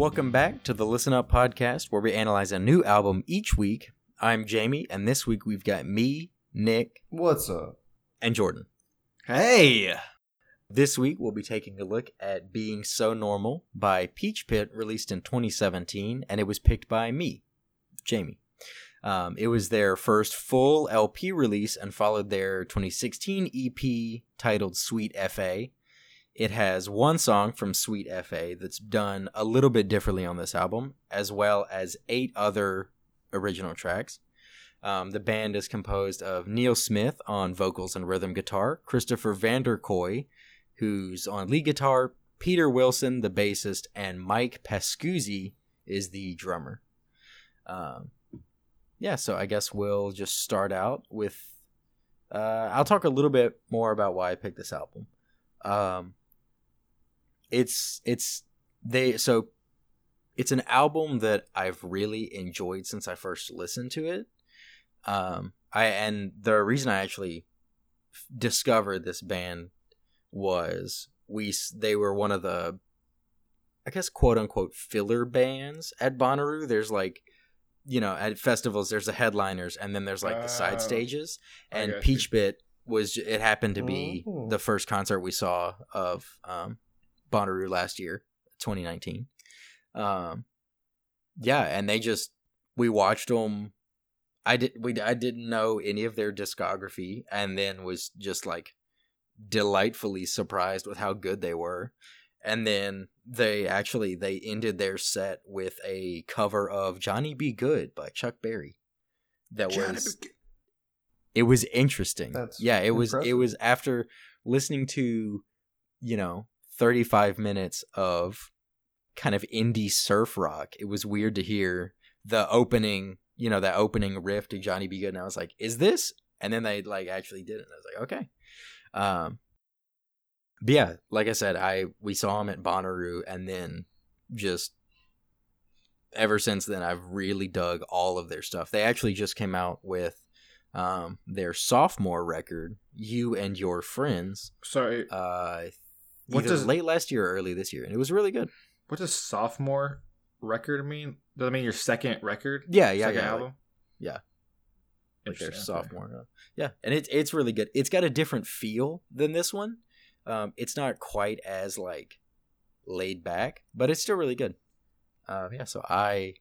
Welcome back to the Listen Up podcast, where we analyze a new album each week. I'm Jamie, and this week we've got me, Nick, What's up? And Jordan. Hey. This week we'll be taking a look at Being So Normal by Peach Pit, released in 2017, and it was picked by me, Jamie. Um, it was their first full LP release and followed their 2016 EP titled Sweet FA. It has one song from Sweet FA that's done a little bit differently on this album, as well as eight other original tracks. Um, the band is composed of Neil Smith on vocals and rhythm guitar, Christopher Vanderkooy, who's on lead guitar, Peter Wilson, the bassist, and Mike Pascuzzi is the drummer. Um, yeah, so I guess we'll just start out with. Uh, I'll talk a little bit more about why I picked this album. Um, it's it's they so it's an album that I've really enjoyed since I first listened to it. Um, I and the reason I actually f- discovered this band was we they were one of the I guess quote unquote filler bands at Bonnaroo. There's like you know at festivals there's the headliners and then there's like the side Oh, stages and. Peach Pit was it happened to be Oh. the first concert we saw of um, Bonnaroo last year, 2019. Um, yeah, and they just we watched them. I did we I didn't know any of their discography, and then was just like delightfully surprised with how good they were. And then they actually they ended their set with a cover of Johnny B. Goode by Chuck Berry. That was it was interesting. That's yeah, it was it was after listening to, you know, 35 minutes of kind of indie surf rock. It was weird to hear the opening, you know, that opening riff to Johnny B. Goode and I was like, "Is this?" And then they like actually did it. And I was like, "Okay." Um but yeah, like I said, I we saw him at Bonnaroo and then just ever since then I've really dug all of their stuff. They actually just came out with um, their sophomore record, "You and Your Friends," Sorry. uh, What does- late last year or early this year, and it was really good. What does sophomore record I mean? Does that mean your second record? Yeah, yeah, second yeah, album. like, yeah. like their okay. sophomore. uh, Yeah, and it's it's really good. It's got a different feel than this one. Um, it's not quite as like laid back, but it's still really good. Uh, yeah, so I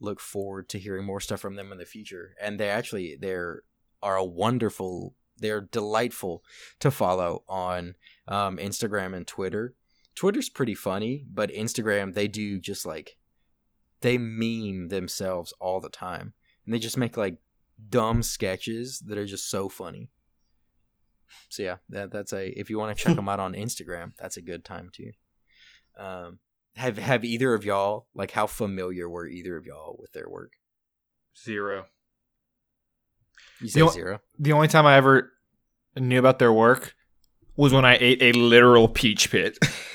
look forward to hearing more stuff from them in the future. And they actually they're are a wonderful, they're delightful to follow on um, Instagram and Twitter. Twitter's pretty funny, but Instagram they do just like they meme themselves all the time, and they just make like dumb sketches that are just so funny. So yeah, that that's a if you want to check them out on Instagram, that's a good time too. Um, have have either of y'all like how familiar were either of y'all with their work? Zero. You say You know- zero. The only time I ever knew about their work was when I ate a literal peach pit.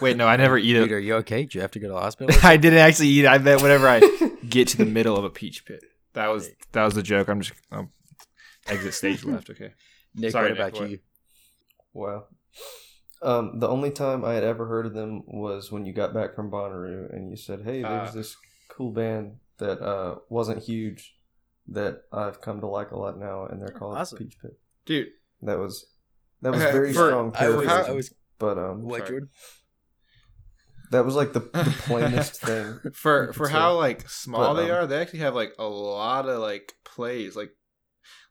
Wait, no, I never eat Dude, it. are you okay? Do you have to go to the hospital? I didn't actually eat it. I bet whenever I get to the middle of a peach pit. That was that was the joke. I'm just um, exit stage left. Okay. Nick, Sorry, what Nick, about what? you? Wow. Um, the only time I had ever heard of them was when you got back from Bonnaroo and you said, "Hey, there's Ah. this cool band that uh, wasn't huge that I've come to like a lot now, and they're called Awesome. Peach Pit." Dude, That was that was Okay, very for- strong I was, I was but um, what, Sorry. Jordan? That was like the, the plainest thing. for for how say. like small But, they um, are, they actually have like a lot of like plays. Like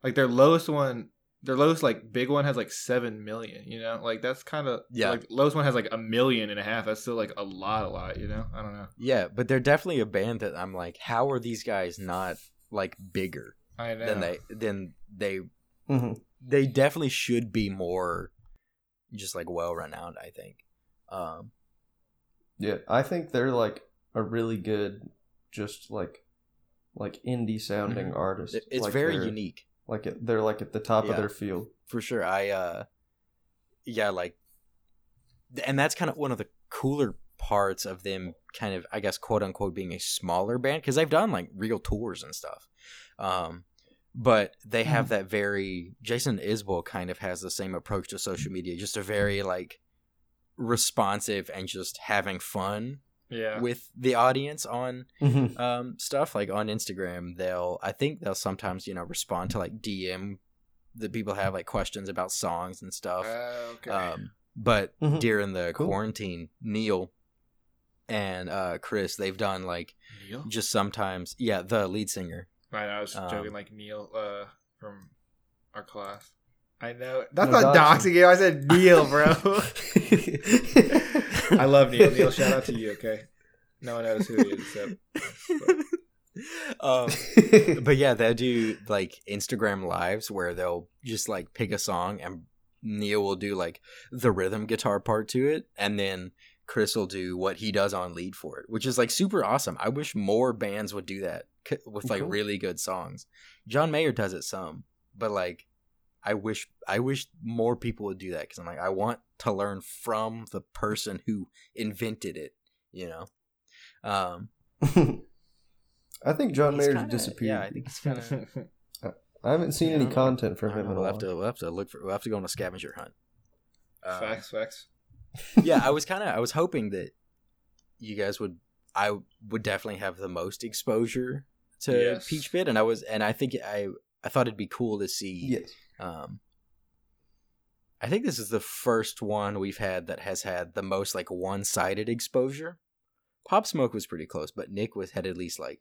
like their lowest one, their lowest like big one has like seven million. You know, like that's kind of Yeah. Like lowest one has like a million and a half. That's still like a lot, a lot. You know, I don't know. Yeah, but they're definitely a band that I'm like, how are these guys not like bigger I know. than they than they hmm they definitely should be more just like well renowned, I think. Um Yeah, I think they're like a really good, just like like indie sounding Mhm. artist. it's Like, very unique. Like it, they're like at the top Yeah. of their field. for sure. I uh yeah, like and that's kind of one of the cooler parts of them kind of I guess quote unquote being a smaller band cuz they've done like real tours and stuff. Um but they have that very Jason Isbell kind of has the same approach to social media, just a very like responsive and just having fun Yeah. with the audience on Mhm. um, stuff like on Instagram. They'll, I think they'll sometimes, you know, respond to like DM that people have like questions about songs and stuff. Uh, okay. Um, but Mhm. during the Cool. quarantine, Neil and uh, Chris, they've done like Neil. just sometimes, yeah, the lead singer. Right. I was um, joking like Neil uh, from our class. I know that's No, not doxing. doxing you. I said Neil, bro. I love Neil. Neil, shout out to you. Okay. No one knows who he is except. um, but yeah, they'll do like Instagram lives where they'll just like pick a song and Neil will do like the rhythm guitar part to it, and then Chris will do what he does on lead for it, which is like super awesome. I wish more bands would do that c- with like Cool. really good songs. John Mayer does it some, but like I wish I wish more people would do that because I'm like I want to learn from the person who invented it, you know. Um, I think John he's Mayer's kinda- disappeared. Yeah, I think he's kind of. I haven't seen Yeah, any content from him know, in a we'll have to we'll have to look for we'll have to go on a scavenger hunt. Um, facts. Facts. yeah, I was kind of I was hoping that you guys would I would definitely have the most exposure to Yes. Peach Pit, and I was and I think I I thought it'd be cool to see. Yes. Um, I think this is the first one we've had that has had the most like one sided exposure. Pop Smoke was pretty close, but Nick was had at least like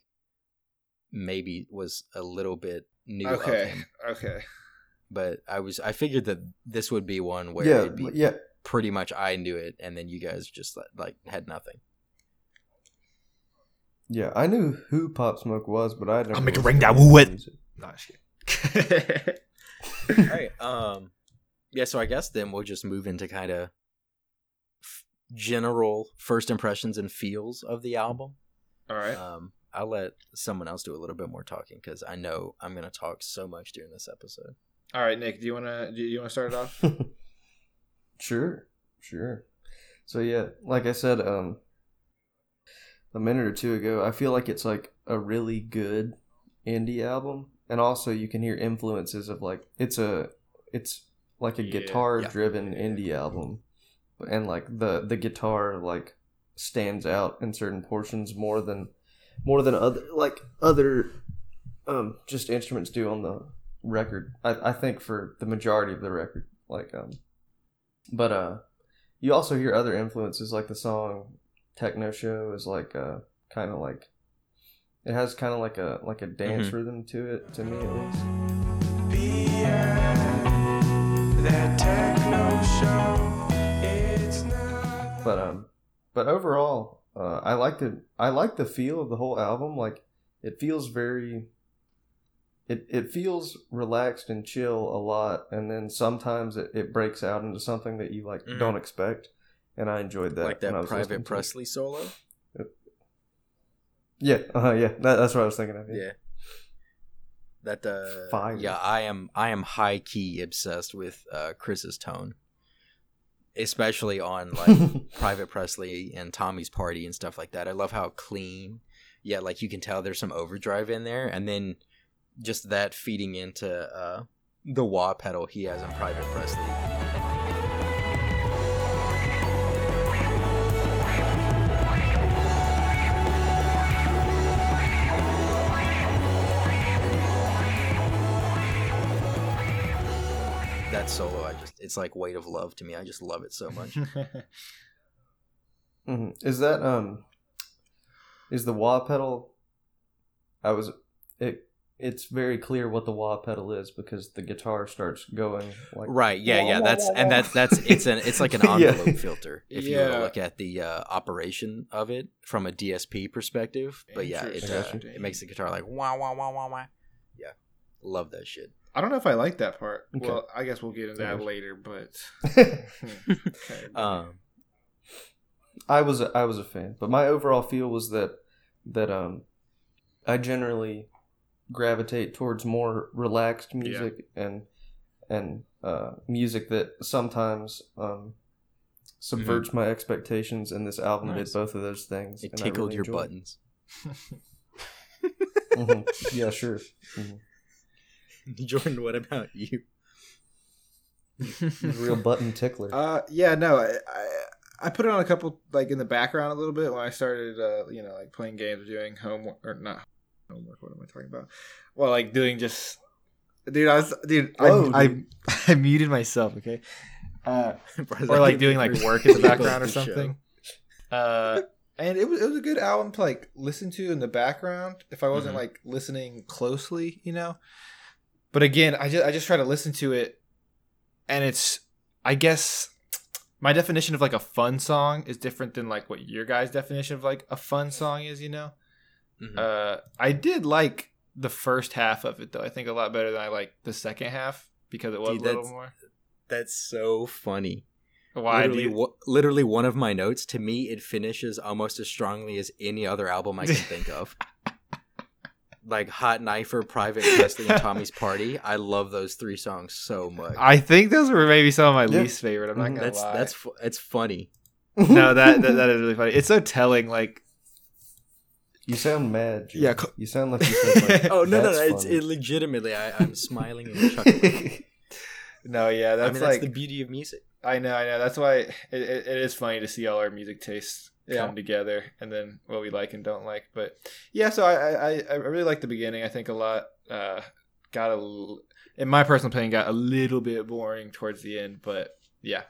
maybe was a little bit new of Okay. him. Okay. But I was I figured that this would be one where yeah, it'd be yeah. pretty much I knew it, and then you guys just like, like had nothing. Yeah, I knew who Pop Smoke was, but I never. I'll make it listened ring to that his wood. music. No, just kidding. All right. Um. Yeah. So I guess then we'll just move into kind of general first impressions and feels of the album. All right. Um. I'll let someone else do a little bit more talking because I know I'm gonna talk so much during this episode. All right, Nick. Do you wanna do you wanna start it off? Sure, sure. So yeah, like I said, um, a minute or two ago, I feel like it's like a really good indie album, and also you can hear influences of like it's a it's like a Yeah. guitar driven Yeah. indie album, and like the the guitar like stands out in certain portions more than more than other like other um just instruments do on the record. I I think for the majority of the record, like um but uh you also hear other influences like the song techno show is like uh kind of like it has kind of like a like a dance Mhm. rhythm to it to me at least that techno show. It's not. but um but overall uh i like the i like the feel of the whole album like it feels very it, it feels relaxed and chill a lot and then sometimes it, it breaks out into something that you like Mhm. don't expect and i enjoyed that like that was Private to it. Presley solo. Yeah uh-huh, yeah that, that's what i was thinking of Yeah. That uh Fire. yeah, I am I am high key obsessed with uh Chris's tone. Especially on like Private Presley and Tommy's Party and stuff like that. I love how clean, yeah, like you can tell there's some overdrive in there, and then just that feeding into uh, the wah pedal he has on Private Presley. That solo, I just, it's like weight of love to me. I just love it so much. hmm Is that um is the wah pedal I was it it's very clear what the wah pedal is because the guitar starts going like Right. Yeah. Wah, Yeah. wah, That's wah, and wah. that's that's it's an it's like an Yeah. envelope filter if you were to look at the uh, operation of it from a DSP perspective. But yeah, it uh, it makes the guitar like wah wah wah wah wah. Yeah, love that shit. I don't know if I like that part. Okay. Well, I guess we'll get into that later, but okay. Um. I was a, I was a fan, but my overall feel was that that um I generally gravitate towards more relaxed music and and uh, music that sometimes um, subverts my expectations. And this album Nice. did both of those things. It and tickled really your enjoyed it. buttons. Mhm. Yeah, sure. Jordan, what about you? Real button tickler. Uh, yeah, no, I, I I put it on a couple like in the background a little bit when I started, uh, you know, like playing games or doing homework or not homework. What am I talking about? Well, like doing just, dude, I was, dude, I, Whoa, I, dude. I muted myself. Okay, uh, or like doing like work in the background or the show. something. Uh, and it was it was a good album to like listen to in the background if I wasn't Mhm. like listening closely, you know. But again, I just I just try to listen to it, and it's I guess my definition of like a fun song is different than like what your guys' definition of like a fun song is, you know. Mhm. Uh, I did like the first half of it though. I think a lot better than I like the second half because it was Dude, a little more. That's so funny. Why do literally, you? wo- literally one of my notes to me it finishes almost as strongly as any other album I can think of. like Hot Knifer, Private Presley, and Tommy's Party. I love those three songs so much. I think those were maybe some of my Yeah. least favorite. I'm not Mhm. gonna that's lie. that's fu- it's funny. no, that, that that is really funny. It's so telling. Like, You sound mad. Jim. Yeah, co- you sound like you said like. Oh no, no, That's no! It's funny. it legitimately. I, I'm smiling and chuckling. no, yeah, I that's mean, like that's the beauty of music. I know, I know. That's why it, it, it is funny to see all our music tastes Yeah. come together, and then what we like and don't like. But yeah, so I I, I- I really like the beginning. I think a lot. Uh, got a, l- in my personal opinion, got a little bit boring towards the end. But yeah,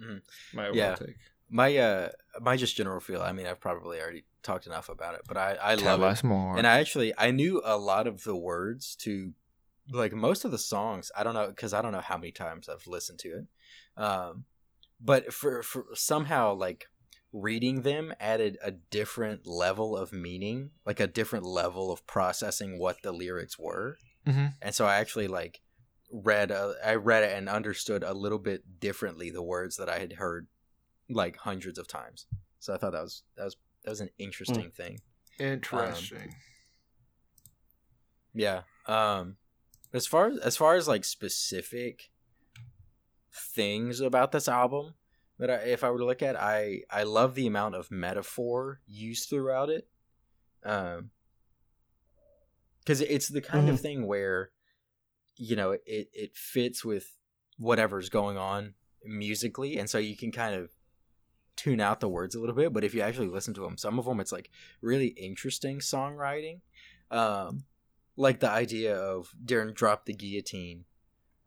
Mhm. my Yeah. take. My uh, my just general feel. I mean, I've probably already talked enough about it, but I I love it. more. And I actually I knew a lot of the words to like most of the songs. I don't know because I don't know how many times I've listened to it. Um, but for for somehow like reading them added a different level of meaning, like a different level of processing what the lyrics were. Mhm. And so I actually like read uh, I read it and understood a little bit differently the words that I had heard like hundreds of times. So I thought that was that was that was an interesting thing. Interesting. Yeah. Um as far as, as far as like specific things about this album that I, if I were to look at, I I love the amount of metaphor used throughout it. Um cuz it's the kind of thing where you know, it it fits with whatever's going on musically and so you can kind of tune out the words a little bit, but if you actually listen to them, some of them it's like really interesting songwriting. Um like the idea of during drop the guillotine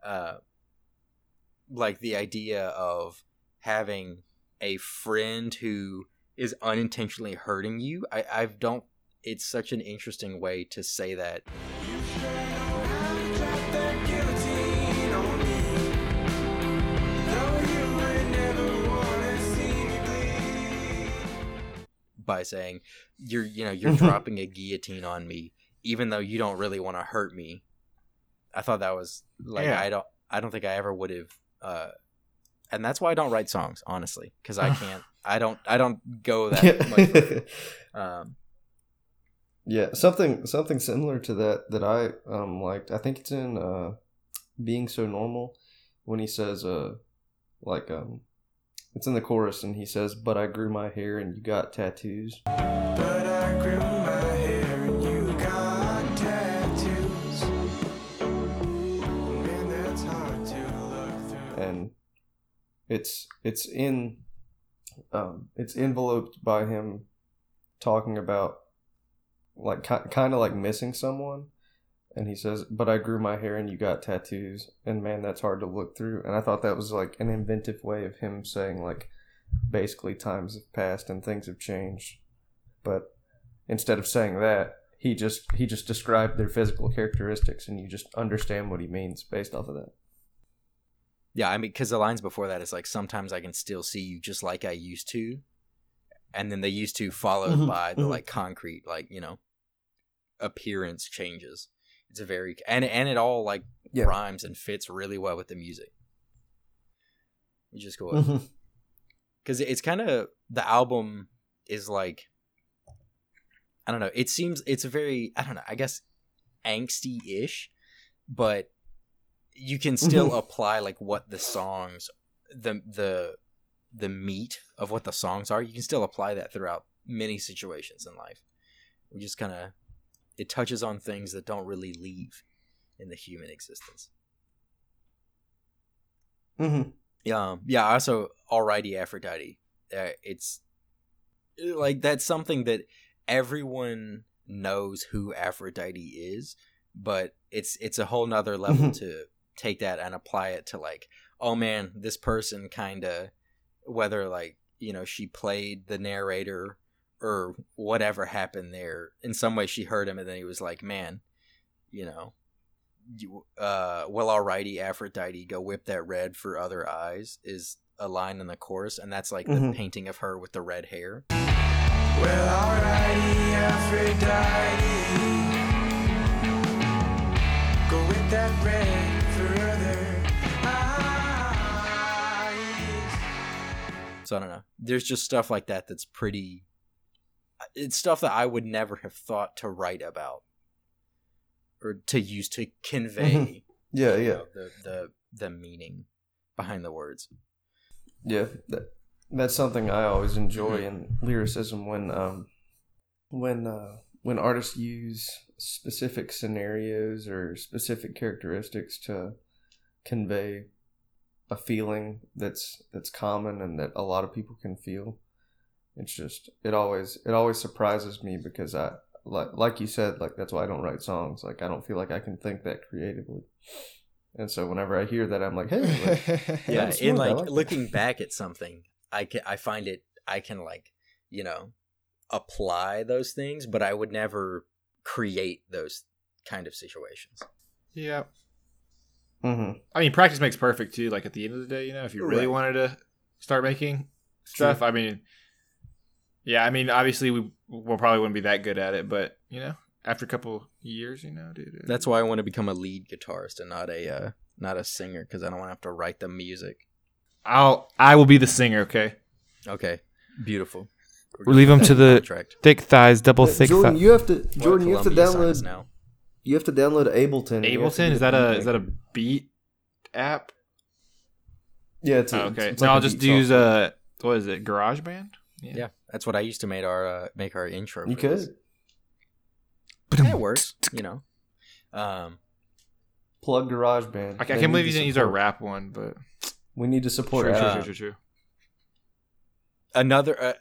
uh like the idea of having a friend who is unintentionally hurting you i i don't it's such an interesting way to say that by saying you're you know you're dropping a guillotine on me even though you don't really want to hurt me i thought that was like Yeah. i don't i don't think i ever would have uh and that's why i don't write songs honestly because i can't i don't i don't go that much um Yeah, something something similar to that that I um liked. I think it's in uh being so normal when he says uh like um it's in the chorus and he says but I grew my hair and you got tattoos. It's it's in um it's enveloped by him talking about like ki- kind of like missing someone. And he says but i grew my hair and you got tattoos. And man that's hard to look through. And i thought that was like an inventive way of him saying like basically times have passed and things have changed. But instead of saying that he just he just described their physical characteristics and you just understand what he means based off of that yeah i mean because the lines before that is like sometimes i can still see you just like i used to and then they used to followed Mhm, by the mhm. like concrete like you know appearance changes it's a very and and it all like Yeah. rhymes and fits really well with the music which is cool because it's kind of the album is like i don't know it seems it's a very i don't know i guess angsty ish, but you can still Mhm. apply like what the songs the the the meat of what the songs are. You can still apply that throughout many situations in life. We just kind of it touches on things that don't really leave in the human existence. hmm Yeah, um, yeah. Also, alrighty, Aphrodite. Uh, it's like that's something that everyone knows who Aphrodite is, but it's it's a whole nother level Mhm. to take that and apply it to like, oh man, this person kind of whether like you know she played the narrator or whatever happened there. In some way, she heard him, and then he was like, man, you know. You, uh, well, alrighty, Aphrodite, go whip that red for other eyes is a line in the chorus, and that's like the Mhm. painting of her with the red hair. Well, alrighty, Aphrodite. Go with that red eyes. So I don't know. There's just stuff like that that's pretty. It's stuff that I would never have thought to write about or to use to convey. Mhm. Yeah, yeah, know, the the the meaning behind the words. yeah. That, that's something I always enjoy Mhm. in lyricism when um when uh when artists use specific scenarios or specific characteristics to convey a feeling that's that's common and that a lot of people can feel. It's just it always it always surprises me because I like like you said like that's why I don't write songs like I don't feel like I can think that creatively. And so whenever I hear that I'm like, hey, like, yeah That's in like like looking back at something i can i find it i can like you know apply those things but i would never create those kind of situations yeah. hmm I mean, practice makes perfect too. Like at the end of the day, you know, if you really Right. wanted to start making stuff, I mean, yeah, I mean, obviously we will probably wouldn't be that good at it, but you know, after a couple years, you know, dude. that's why i want to become a lead guitarist and not a uh not a singer because i don't want to have to write the music I'll I will be the singer. Okay. okay beautiful We're We'll leave gonna 'em to the- contract. Thick thighs, double thick Jordan, thighs. you have to Jordan, you have to Columbia sign us download now you have to download Ableton. You have to Ableton is that a beat is that a beat app? Yeah, it's, Oh, okay. it's no, like a I'll just beat use software. uh what is it? GarageBand. yeah that's what i used to make our uh, make our intro You for this. could Yeah, it works you know um plug GarageBand. I, I can't believe you didn't use our rap one, but We need to support. true, true, true, true, true. another uh,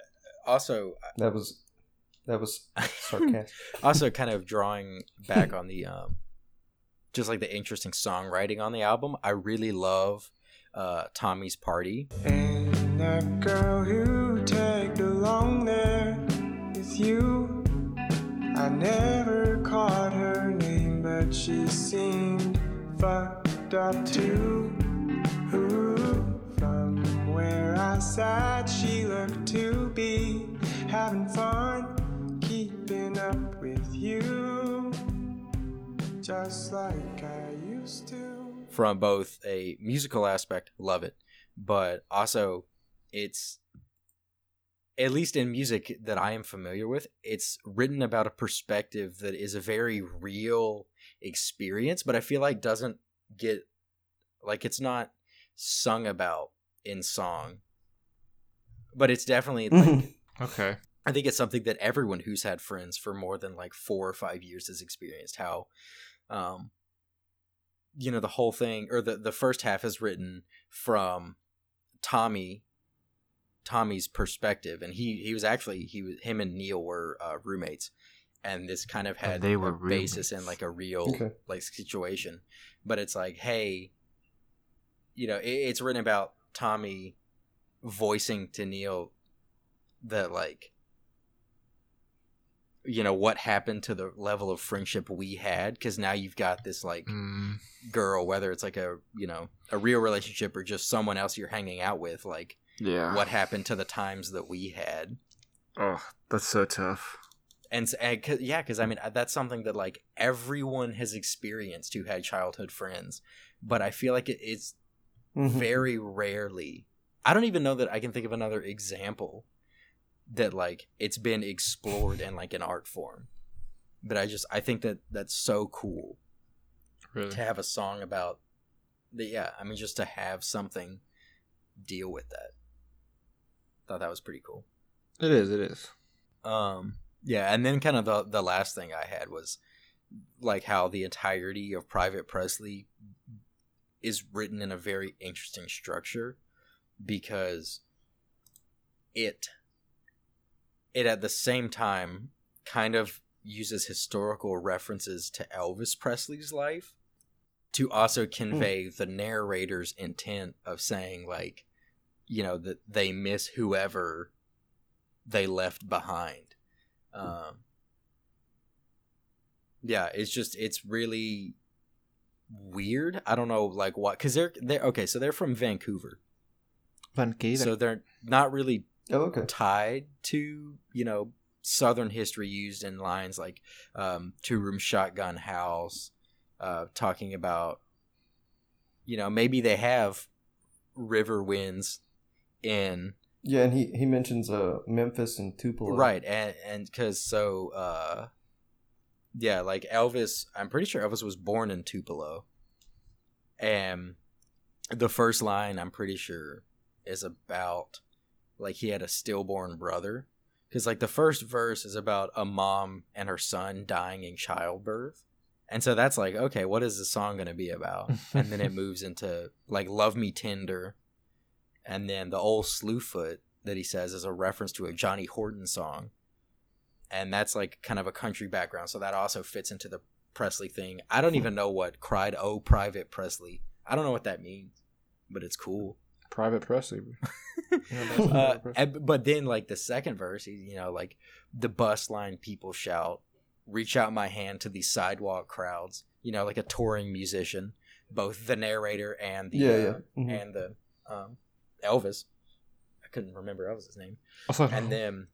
also That was that was sarcastic. also kind of drawing back on the um just like the interesting songwriting on the album i really love uh tommy's party And that girl who tagged along there with you, I never caught her name, but she seemed fucked up too. From where I sat, she looked to be having fun, keeping up with you, just like I used to. from both a musical aspect love it but also it's at least in music that i am familiar with it's written about a perspective that is a very real experience but i feel like doesn't get like it's not sung about in song but it's definitely like Mhm. Okay. I think it's something that everyone who's had friends for more than like four or five years has experienced. How, um, you know, the whole thing or the the first half is written from Tommy, Tommy's perspective, and he he was actually he was him and Neil were uh, roommates, and this kind of had they a were basis in like a real Okay. like situation, but it's like hey, you know, it, it's written about Tommy voicing to Neil that like you know what happened to the level of friendship we had because now you've got this like Mm, girl whether it's like a you know a real relationship or just someone else you're hanging out with like yeah. what happened to the times that we had Oh, that's so tough. and, and 'cause- yeah because i mean uh, that's something that like everyone has experienced who had childhood friends but i feel like it, it's Mhm. very rarely i don't even know that i can think of another example that like it's been explored in like an art form but I just I think that that's so cool Really? to have a song about the yeah. I mean, just to have something deal with that. Thought that was pretty cool. It is. It is. Um, yeah, and then kind of the the last thing I had was like how the entirety of Private Presley is written in a very interesting structure because it it at the same time kind of uses historical references to Elvis Presley's life to also convey the narrator's intent of saying like you know that they miss whoever they left behind. Um yeah it's just it's really weird i don't know like what because they're they're okay so they're from vancouver Van so they're not really Oh, okay. tied to you know southern history used in lines like um, two room shotgun house uh, talking about you know maybe they have river winds in Yeah, and he he mentions uh Memphis and Tupelo. right and and because so uh yeah like elvis i'm pretty sure elvis was born in tupelo. And the first line i'm pretty sure is about like he had a stillborn brother. Because like the first verse is about a mom and her son dying in childbirth. And so that's like okay what is the song going to be about? And then it moves into like love me tender. And then the old slewfoot that he says is a reference to a johnny horton song and that's like kind of a country background so that also fits into the presley thing. I don't even know what cried oh private presley. I don't know what that means but it's cool. Private Presley. uh, and- but then like the second verse you know like the bus line people shout reach out my hand to these sidewalk crowds you know like a touring musician both the narrator and the Yeah, uh, yeah. Mhm. and the um, elvis. I couldn't remember elvis's name. And then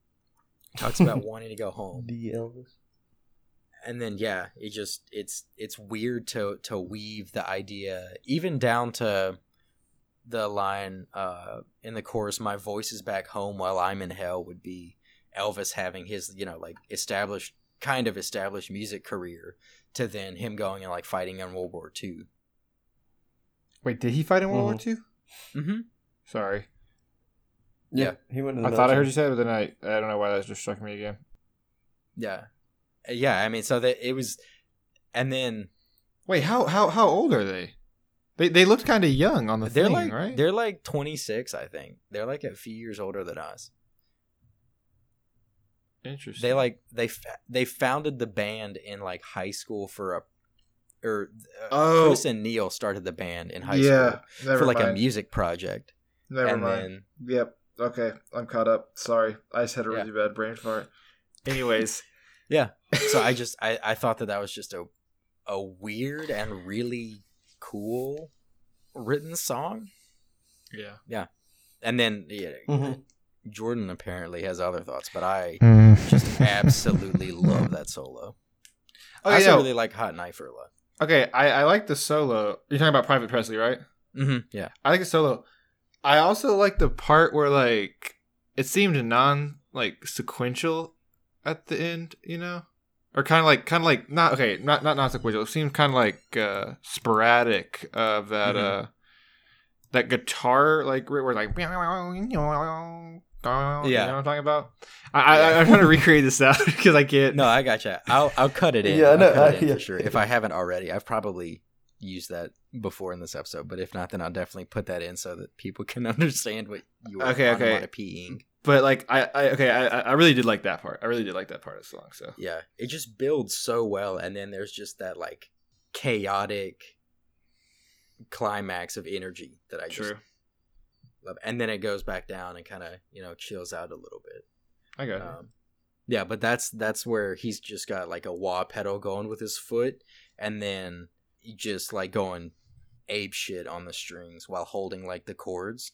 talks about wanting to go home The Elvis. and then yeah it just it's it's weird to to weave the idea even down to the line uh in the chorus my voice is back home while i'm in hell would be elvis having his you know like established kind of established music career to then him going and like fighting in world war ii wait, did he fight in World War Mhm. II? mm-hmm. Sorry, Yeah, he went. I thought I heard you say it, but then I I don't know why that just struck me again. yeah yeah i mean so that it was and then Wait, how how how old are they? They they looked kind of young on the they're thing, like right? they're like 26 i think they're like a few years older than us Interesting. they like they they founded the band in like high school for a or uh, Oh. Chris and Neil started the band in high yeah, school never for like a music project Never and mind. then Yep. Okay, I'm caught up. Sorry, I just had a Yeah. really bad brain fart. Anyways, yeah so I just I, I thought that that was just a a weird and really cool written song yeah. Yeah. And then yeah, Mhm. Jordan apparently has other thoughts but I Mm. just absolutely love that solo I Okay, also no. really like Hot Knife a lot okay. I I like the solo. You're talking about Private Presley, right? hmm yeah I like the solo. I also like the part where like it seemed non like sequential at the end, you know, or kind of like kind of like not okay, not not non sequential. It seemed kind of like uh sporadic of that Mhm. uh that guitar like where where, like yeah, you know what I'm talking about. I, I I'm trying to recreate this out because I can't. No, I gotcha. I'll I'll cut it in. Yeah, I'll no, cut it in yeah. for sure. If I haven't already, I've probably used that before in this episode. But if not, then I'll definitely put that in so that people can understand what you are Okay, okay. peeing. But like I, I okay, I I really did like that part. I really did like that part of the song. So Yeah, it just builds so well, and then there's just that like chaotic climax of energy that I just true. love, and then it goes back down and kind of you know chills out a little bit. I got it. Um, yeah, but that's that's where he's just got like a wah pedal going with his foot, and then he just like going ape shit on the strings while holding like the chords.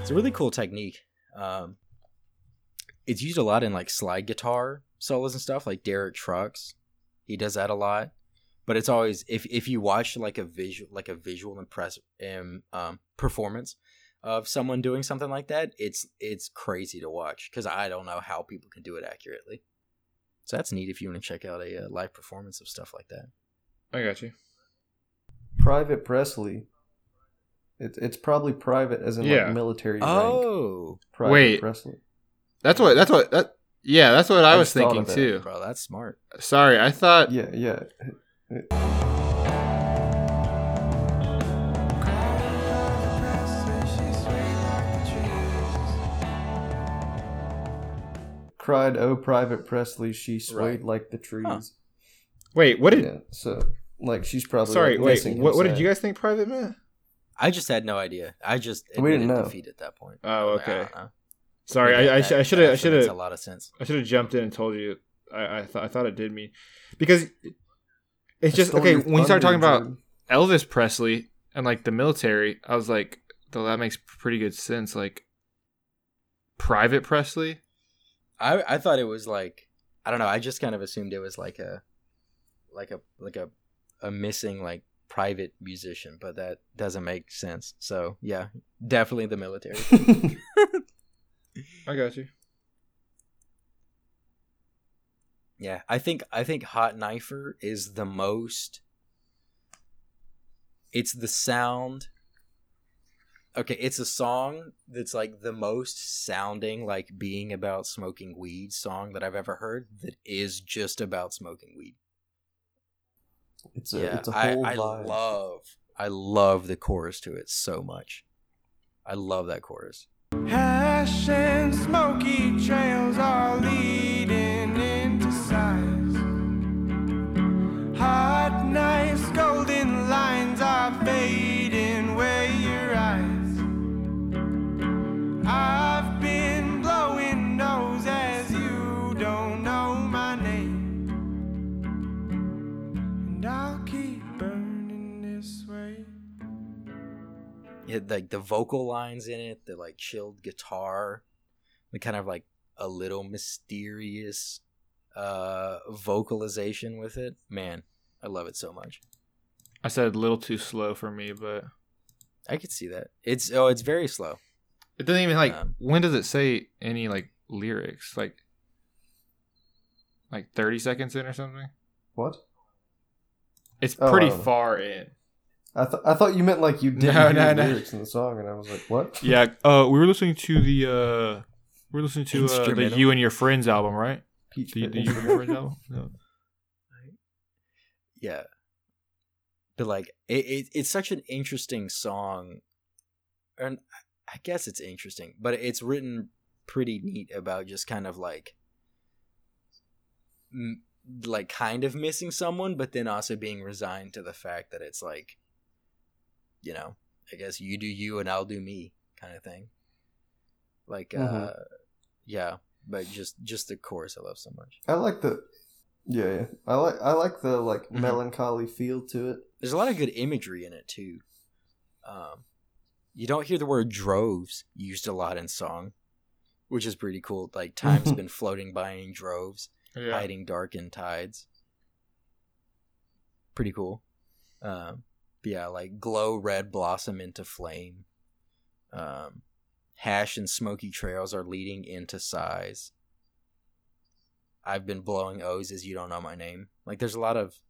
It's a really cool technique. Um, it's used a lot in like slide guitar solos and stuff, like Derek Trucks. He does that a lot. But it's always if if you watch like a visual like a visual impress um, um performance of someone doing something like that, it's it's crazy to watch because I don't know how people can do it accurately. So that's neat if you want to check out a, uh live performance of stuff like that. I got you. Private Presley. It's it's probably private as in Yeah. like military rank. Oh, Private Wait. Presley. That's what. That's what. That. Yeah, that's what I, I was thinking of too. bro, that's smart. Sorry, I thought. Yeah, yeah. Cried, oh, Private Presley, she swayed Right. like the trees. Wait, what did? Yeah, so like she's probably Sorry, like, wait. What, what did you guys think private meant? I just had no idea. I just We didn't know. defeat at that point. Oh, Like, I okay. Sorry, Yeah, I, I, that- sh- I should have. I should have. a lot of sense. I should have jumped in and told you. I I, th- I thought it did mean because it's I just okay. When you start talking about Jordan. Elvis Presley and like the military, I was like, though that makes pretty good sense. Like Private Presley. I I thought it was like I don't know. I just kind of assumed it was like a like a like a a missing like private musician, but that doesn't make sense. So yeah, definitely the military. I got you. Yeah, I think I think Hot Knifer is the most. It's the sound. Okay, it's a song that's like the most sounding like being about smoking weed song that I've ever heard. That is just about smoking weed. It's a yeah, it's a I, whole I vibe. love I love the chorus to it so much. I love that chorus. Hash and smoky trails It, like the vocal lines in it, the like chilled guitar, the kind of like a little mysterious uh vocalization with it. Man, I love it so much. I said a little too slow for me, but I could see that. It's oh, it's very slow. it doesn't even like. Um, when does it say any like lyrics? Like, like thirty seconds in or something. What? It's Oh, pretty I far in. I thought I thought you meant like you didn't No, hear no, the no. lyrics in the song, and I was like, what? Yeah. Uh, we were listening to the uh, we were listening to uh, the You and Your Friends album, right? Peach The, the You and Your Friends album. No. yeah but like it, it it's such an interesting song and i guess it's interesting but it's written pretty neat about just kind of like m- like kind of missing someone but then also being resigned to the fact that it's like you know i guess you do you and i'll do me kind of thing like uh Mhm. yeah but just just the chorus i love so much I like the yeah, yeah. I like I like the like Mhm. melancholy feel to it. there's a lot of good imagery in it too. Um, you don't hear the word droves used a lot in song, which is pretty cool. Like time's been floating by in droves, Yeah. hiding darkened tides. Pretty cool. Um, but yeah, like glow red blossom into flame. Um, hash and smoky trails are leading into sighs. I've been blowing O's as you don't know my name. Like there's a lot of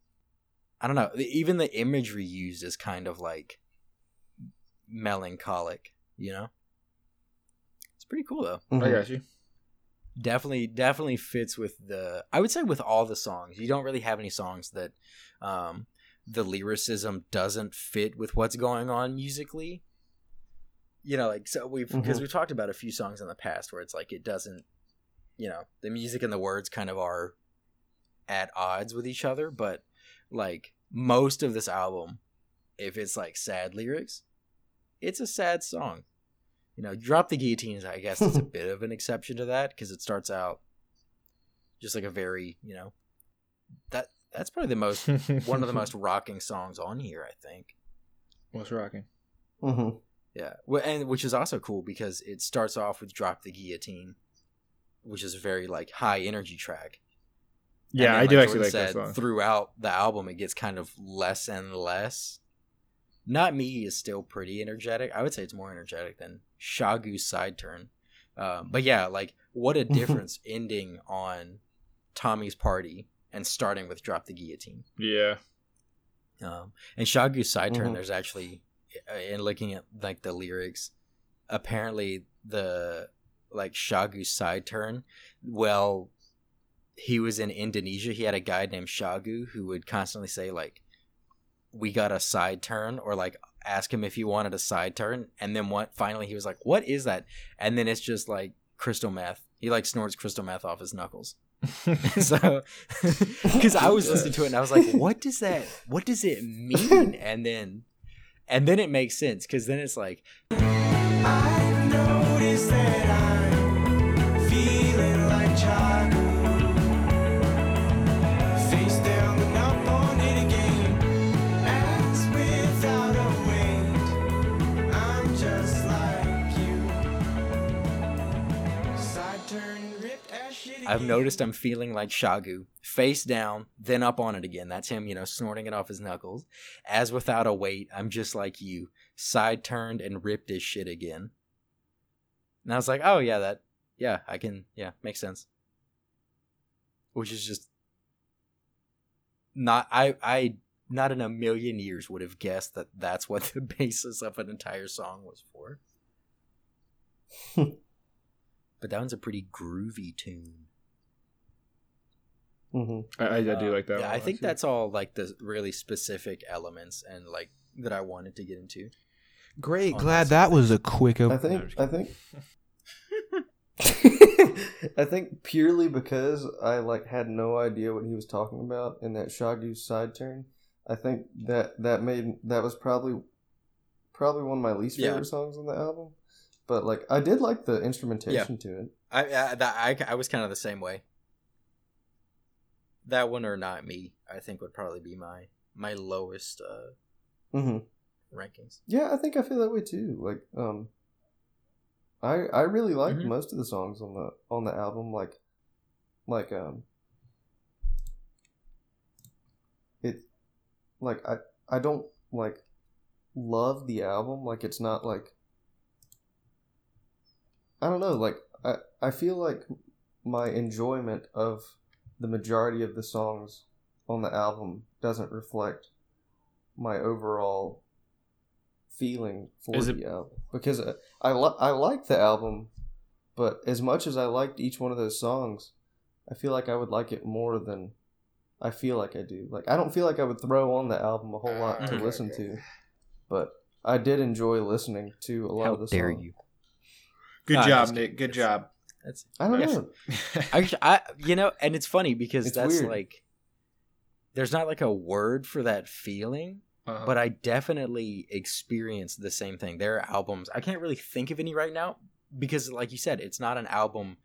I don't know. Even the imagery used is kind of like melancholic, you know? It's pretty cool though. I Mhm. got you. Definitely definitely fits with the I would say with all the songs. You don't really have any songs that um the lyricism doesn't fit with what's going on musically. You know, like so we've because Mhm. we've talked about a few songs in the past where it's like it doesn't you know, the music and the words kind of are at odds with each other, but like most of this album, if it's like sad lyrics, it's a sad song. You know, Drop the Guillotines, I guess, is a bit of an exception to that because it starts out just like a very, you know, that that's probably the most one of the most rocking songs on here, I think. What's rocking? Mhm. Yeah, Wh- and which is also cool because it starts off with "Drop the Guillotine," which is a very like high energy track, Yeah, then, I do like actually Jordan like that said, song. Throughout the album, it gets kind of less and less. Not Me is still pretty energetic. I would say it's more energetic than Shagu's Side Turn. Um, but yeah, like what a difference ending on Tommy's Party and starting with Drop the Guillotine. Yeah. Um, and Chagu's Side Turn, Mhm. there's actually, uh, in looking at like the lyrics, apparently the like Chagu's Side Turn, well, he was in Indonesia. He had a guy named Chagu who would constantly say like, "We got a side turn," or like ask him if he wanted a side turn, and then what? Finally, he was like, "What is that?" And then it's just like crystal meth. He like snorts crystal meth off his knuckles. so, because I was listening to it and I was like, "What does that? What does it mean?" And then, and then it makes sense because then it's like, I've I've noticed I'm feeling like Chagu, face down, then up on it again. That's him, you know, snorting it off his knuckles. As without a weight, I'm just like you, side turned and ripped his shit again. And I was like, oh yeah, that, yeah, I can, yeah, makes sense. Which is just not, I, I, not in a million years would have guessed that that's what the basis of an entire song was for. but that one's a pretty groovy tune. Hmm I, I, I do Uh, like that. Yeah, one I think too. that's all like the really specific elements and like that I wanted to get into. great. Glad that that was a quick. Op- I think I'm I think I think purely because I like had no idea what he was talking about in that Chagu side turn. I think that that made that was probably probably one of my least Yeah. favorite songs on the album. But like I did like the instrumentation to it. I I, that, I I was kind of the same way. That one or not me, I think would probably be my my lowest uh, hmm rankings. Yeah, I think I feel that way too. Like, um, I I really like Mhm. most of the songs on the on the album. Like, like um, it, like I I don't like love the album. Like, it's not like I don't know. Like, I I feel like my enjoyment of the majority of the songs on the album doesn't reflect my overall feeling for Is the it- album because uh, I li- I like the album, but as much as I liked each one of those songs, I feel like I would like it more than I feel like I do. Like I don't feel like I would throw on the album a whole lot to Okay, listen okay. to, but I did enjoy listening to a lot How of the dare songs. you? Good Ah, job, Nick. kidding. Good It's- job. That's I don't Yeah. know. I, I you know, and it's funny because It's that's weird. like there's not like a word for that feeling, Uh-huh. but I definitely experienced the same thing. There are albums I can't really think of any right now because, like you said, it's not an album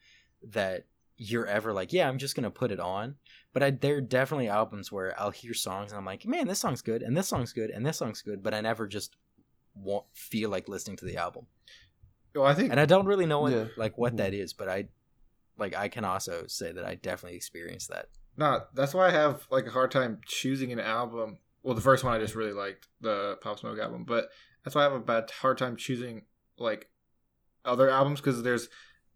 that you're ever like, yeah, I'm just gonna put it on. But I, there are definitely albums where I'll hear songs and I'm like, man, this song's good, and this song's good, and this song's good, but I never just won't feel like listening to the album. Well, I think And I don't really know what, Yeah. like what that mm-hmm. is, but I like I can also say that I definitely experienced that. No, that's why I have like a hard time choosing an album. Well, the first one I just really liked, the Pop Smoke album, but that's why I have a bad hard time choosing like other albums because there's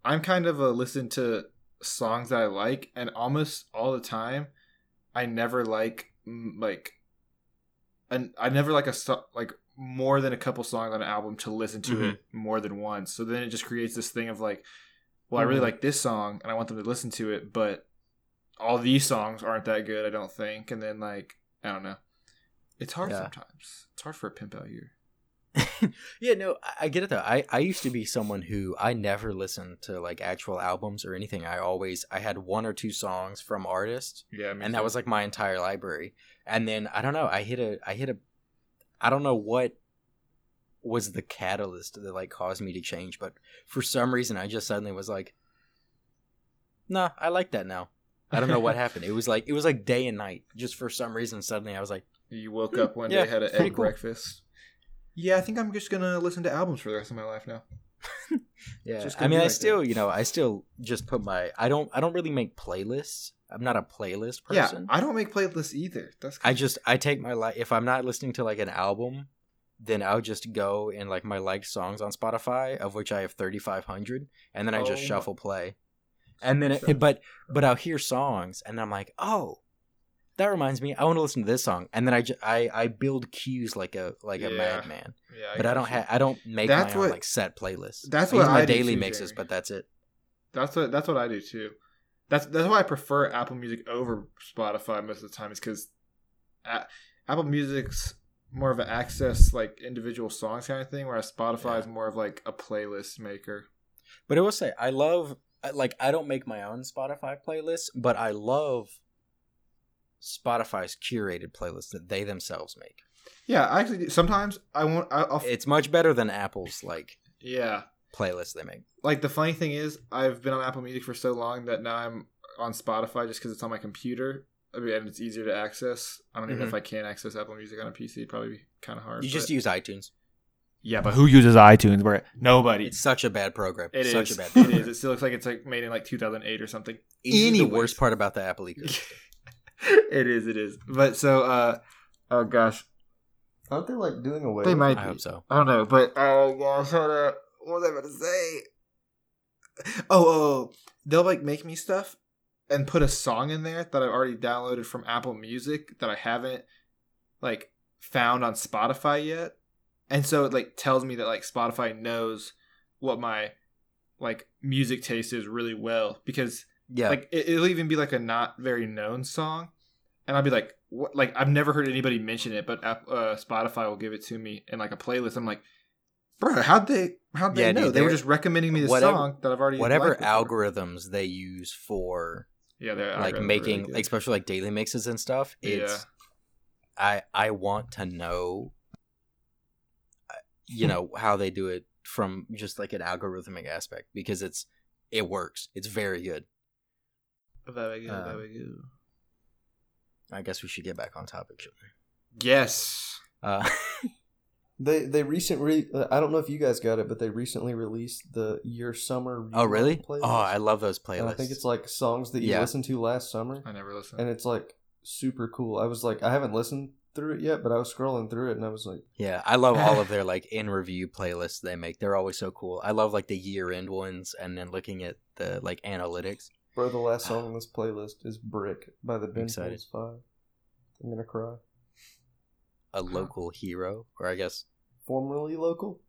I'm kind of a listen to songs that I like, and almost all the time, I never like like, and I never like a so- like more than a couple songs on an album to listen to Mhm. it more than once. So then it just creates this thing of like, well, I really Mhm. like this song and I want them to listen to it, but all these songs aren't that good, I don't think. And then like, I don't know. It's hard Yeah. sometimes. It's hard for a pimp out here. yeah, no, I, get it though. I, I used to be someone who I never listened to like actual albums or anything. I always I had one or two songs from artists, Yeah, and that was like my entire library. And then I don't know, I hit a I hit a I don't know what was the catalyst that like caused me to change, but for some reason I just suddenly was like, nah, I like that now. I don't know what happened. It was like it was like day and night. Just for some reason, suddenly I was like, You woke up one Yeah, day, had an egg cool. breakfast. Yeah, I think I'm just gonna listen to albums for the rest of my life now. yeah, Just I mean, be I like still, you know, I still just put my. I don't. I don't really make playlists. I'm not a playlist person. Yeah, person. I don't make playlists either. That's I just I take my life if I'm not listening to like an album, then I'll just go and like my liked songs on Spotify, of which I have 3,500, and then I just Oh shuffle play, and then it, but but I'll hear songs and I'm like, oh, that reminds me, I want to listen to this song, and then I ju- I I build queues like a like a madman, yeah, but I don't have I don't make That's my own like set playlists. that's I what my I do daily too, mixes, Jeremy. but that's it. That's what that's what I do too. That's that's why I prefer Apple Music over Spotify most of the time. Is because uh, Apple Music's more of an access like individual songs kind of thing, whereas Spotify Yeah. is more of like a playlist maker. But I will say, I love like I don't make my own Spotify playlists, but I love Spotify's curated playlists that they themselves make. Yeah, I actually do. sometimes I won't. I, I'll It's much better than Apple's like yeah. playlists they make. Like the funny thing is, I've been on Apple Music for so long that now I'm on Spotify just because it's on my computer. I mean, and it's easier to access. I don't even know if I can access Apple Music on a PC. It'd probably be kind of hard. Mm-hmm. You just use iTunes. yeah, but who uses iTunes? Where nobody. It's such a bad program. It is. such a bad It program. is. It still looks like it's like made in like 2008 or something. Any the worst worst. part about the Apple ecosystem. it is. It is. But so, uh, oh gosh, Aren't they like doing away? they with might. I be. hope so. I don't know, but oh gosh, hold up. What was I about to say? Oh, oh, oh, they'll like make me stuff and put a song in there that I've already downloaded from Apple Music that I haven't like found on Spotify yet, and so it like tells me that like Spotify knows what my like music taste is really well because Yeah. like it, it'll even be like a not very known song. And i'll be like what? Like i've never heard anybody mention it but uh, spotify will give it to me in like a playlist. I'm like bro how'd they how'd they Yeah, know? Dude, they were just recommending me the song that i've already Whatever algorithms they use for yeah they're like making really like, especially like daily mixes and stuff, it's Yeah. I I want to know uh, you know how they do it from just like an algorithmic aspect because it's it works. It's very good. Very good, Uh, very good. I guess we should get back on topic. yes? Uh, They they recently. I don't know if you guys got it, but they recently released the Your Summer. oh really? Playlist. Oh, I love those And playlists. I think it's like songs that you Yeah. listened to last summer, i never listened and it's like super cool. I was like, I haven't listened through it yet, but I was scrolling through it, and I was like, Yeah, I love all of their like in review playlists they make. They're always so cool. I love like the year end ones and then looking at the like analytics. bro, the last ah. song on this playlist is "Brick" by the Ben Folds Five. I'm gonna cry. A local hero, or I guess Formerly local.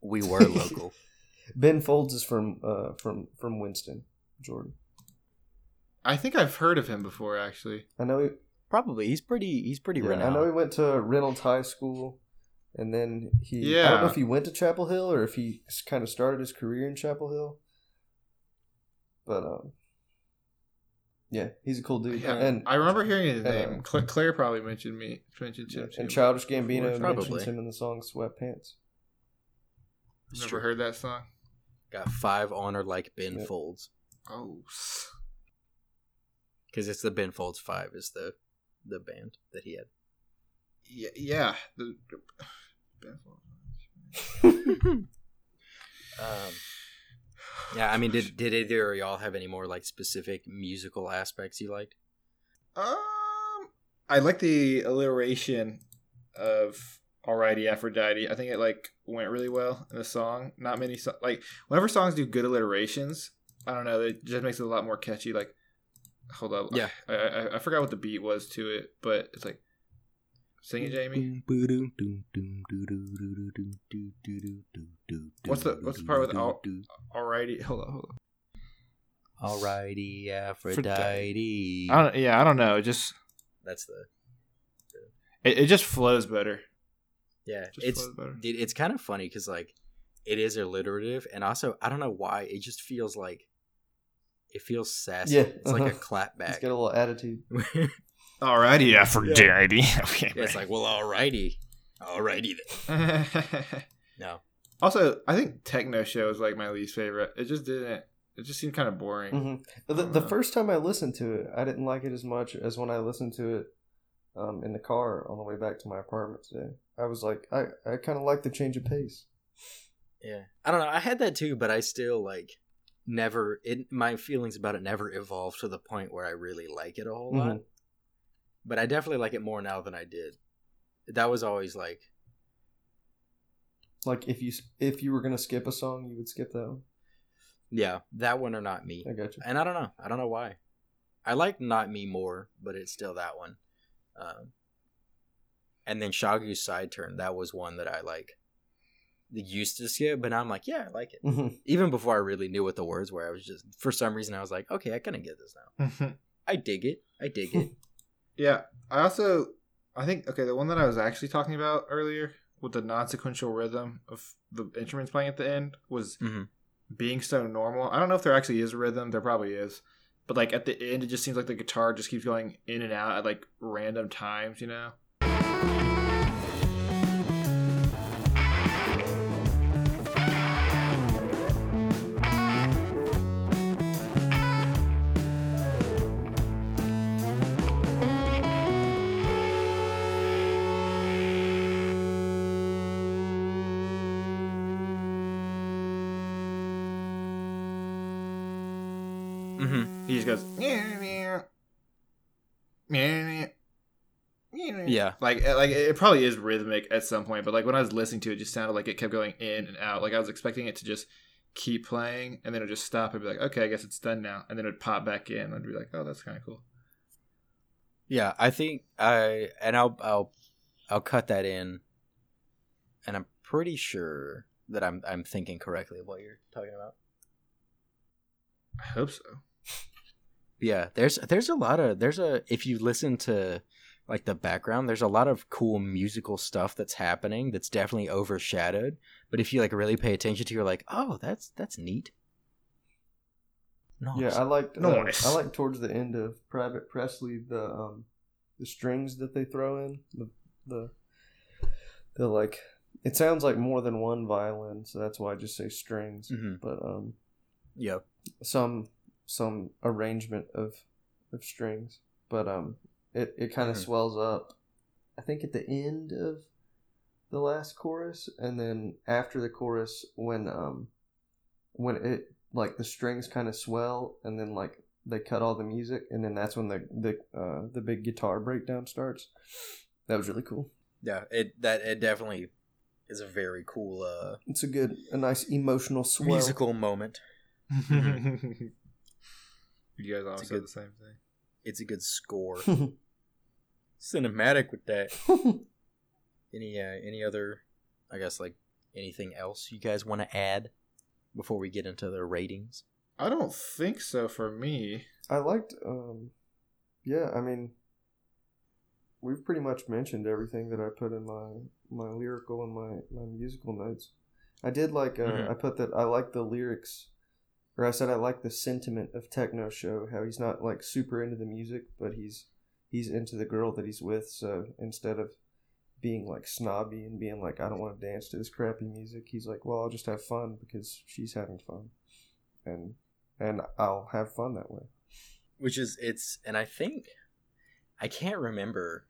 we were local. Ben Folds is from uh from from Winston, Jordan. i think i've heard of him before actually I know he, Probably he's pretty. He's pretty yeah, I know he went to Reynolds High School, and then he. I don't know if he went to Chapel Hill or if he kind of started his career in Chapel Hill. But um, yeah, he's a cool dude. yeah, and i remember hearing his uh, name Cla- claire probably mentioned me mentioned him and too. Childish Gambino Probably. mentions him in the song "Sweatpants." It's never true. heard that song Got five honor like Ben Yep. Folds oh because it's the Ben Folds Five is the the band that he had. yeah, yeah. The, Um, yeah, I mean, did did either of y'all have any more like specific musical aspects you liked? um, I like the alliteration of "Alrighty Aphrodite." I think it like went really well in the song. Not many so- like whenever songs do good alliterations, I don't know, it just makes it a lot more catchy. Like, hold up, Yeah. I I, I forgot what the beat was to it, but it's like, sing it, Jamie. What's the- what's the part with all- Alrighty, hold on, hold on. Alrighty, Aphrodite. I don't, yeah, I don't know. It just That's the it, it just flows better. yeah. Just it's flows better. dude, it's kind of funny because like it is alliterative, and also I don't know why it just feels like it feels sassy. Yeah, it's like a uh-huh. He's clapback. got a little attitude. Alrighty, Aphrodite. Okay, it's like well, alrighty, alrighty then. No, also, I think Techno Show is like my least favorite. It just didn't. It just seemed kind of boring. hmm The, the Uh-huh. first time I listened to it, I didn't like it as much as when I listened to it um, in the car on the way back to my apartment today. I was like, I, I kind of like the change of pace. Yeah, I don't know. I had that too, but I still like never. It my feelings about it never evolved to the point where I really like it a whole lot. But I definitely like it more now than I did. That was always like, Like if you if you were gonna skip a song, you would skip that one. yeah, that one or not me. I got you. And I don't know. I don't know why. I like not me more, but it's still that one. Um, and then Chagu's side turn. That was one that I like used to skip, but now I'm like, yeah, I like it. Mhm. Even before I really knew what the words were, I was just for some reason I was like, okay, I kind of get this now. I dig it. I dig it. Yeah, I also I think okay, the one that I was actually talking about earlier with the non-sequential rhythm of the instruments playing at the end was Mhm. being so normal. I don't know if there actually is a rhythm. There probably is. But like at the end, it just seems like the guitar just keeps going in and out at like random times, you know. Yeah. Like like it probably is rhythmic at some point, but like when I was listening to it, it just sounded like it kept going in and out. Like I was expecting it to just keep playing and then it would just stop and be like, okay, I guess it's done now, and then it would pop back in. I'd be like, oh, that's kind of cool. Yeah, I think I and I'll I'll I'll cut that in, and I'm pretty sure that I'm I'm thinking correctly of what you're talking about. I hope so. Yeah, there's there's a lot of there's a if you listen to like the background, there's a lot of cool musical stuff that's happening that's definitely overshadowed. But if you like really pay attention to, you're like, oh, that's that's neat. No, Yeah, I liked. Uh, Nice. I liked towards the end of Private Presley the um the strings that they throw in the the the like. It sounds like more than one violin, so that's why I just say strings. Mhm. But um, Yep. some some arrangement of of strings, but um, it it kind of Mhm. swells up. I think at the end of the last chorus, and then after the chorus, when um, when it like the strings kind of swell, and then like they cut all the music, and then that's when the the uh, the big guitar breakdown starts. That was really cool. Yeah, it that it definitely is a very cool uh It's a good, a nice emotional swell. musical moment. you guys all It's a said good- the same thing. It's a good score. Cinematic with that. Any uh, any other, I guess like anything else you guys want to add before we get into the ratings? I don't think so for me. I liked, um, yeah, I mean, we've pretty much mentioned everything that I put in my my lyrical and my my musical notes. I did like, uh, Mhm. I put that I like the lyrics, or I said I like the sentiment of Techno Show. How he's not like super into the music, but he's he's into the girl that he's with. So instead of being like snobby and being like I don't want to dance to this crappy music, he's like, well, I'll just have fun because she's having fun, and and I'll have fun that way. Which is it's and I think I can't remember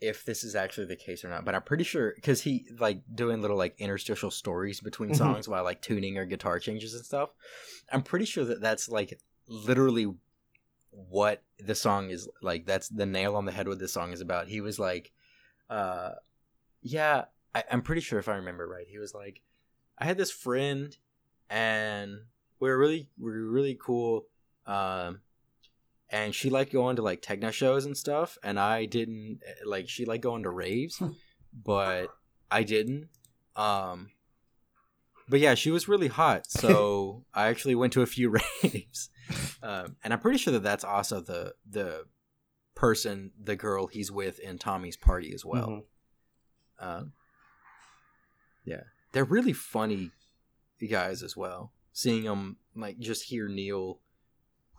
if this is actually the case or not, but I'm pretty sure because he like doing little like interstitial stories between Mhm. songs while like tuning or guitar changes and stuff. I'm pretty sure that that's like literally what the song is like. That's the nail on the head. What this song is about. He was like, uh, yeah, I, I'm pretty sure if I remember right, he was like, I had this friend and we were really we were really cool. Um, and she liked going to like techno shows and stuff and i didn't like she liked going to raves but i didn't um but yeah she was really hot so i actually went to a few raves um, and i'm pretty sure that that's also the the person the girl he's with in tommy's party as well Mhm. um, yeah, they're really funny guys as well. Seeing them like just hear Neil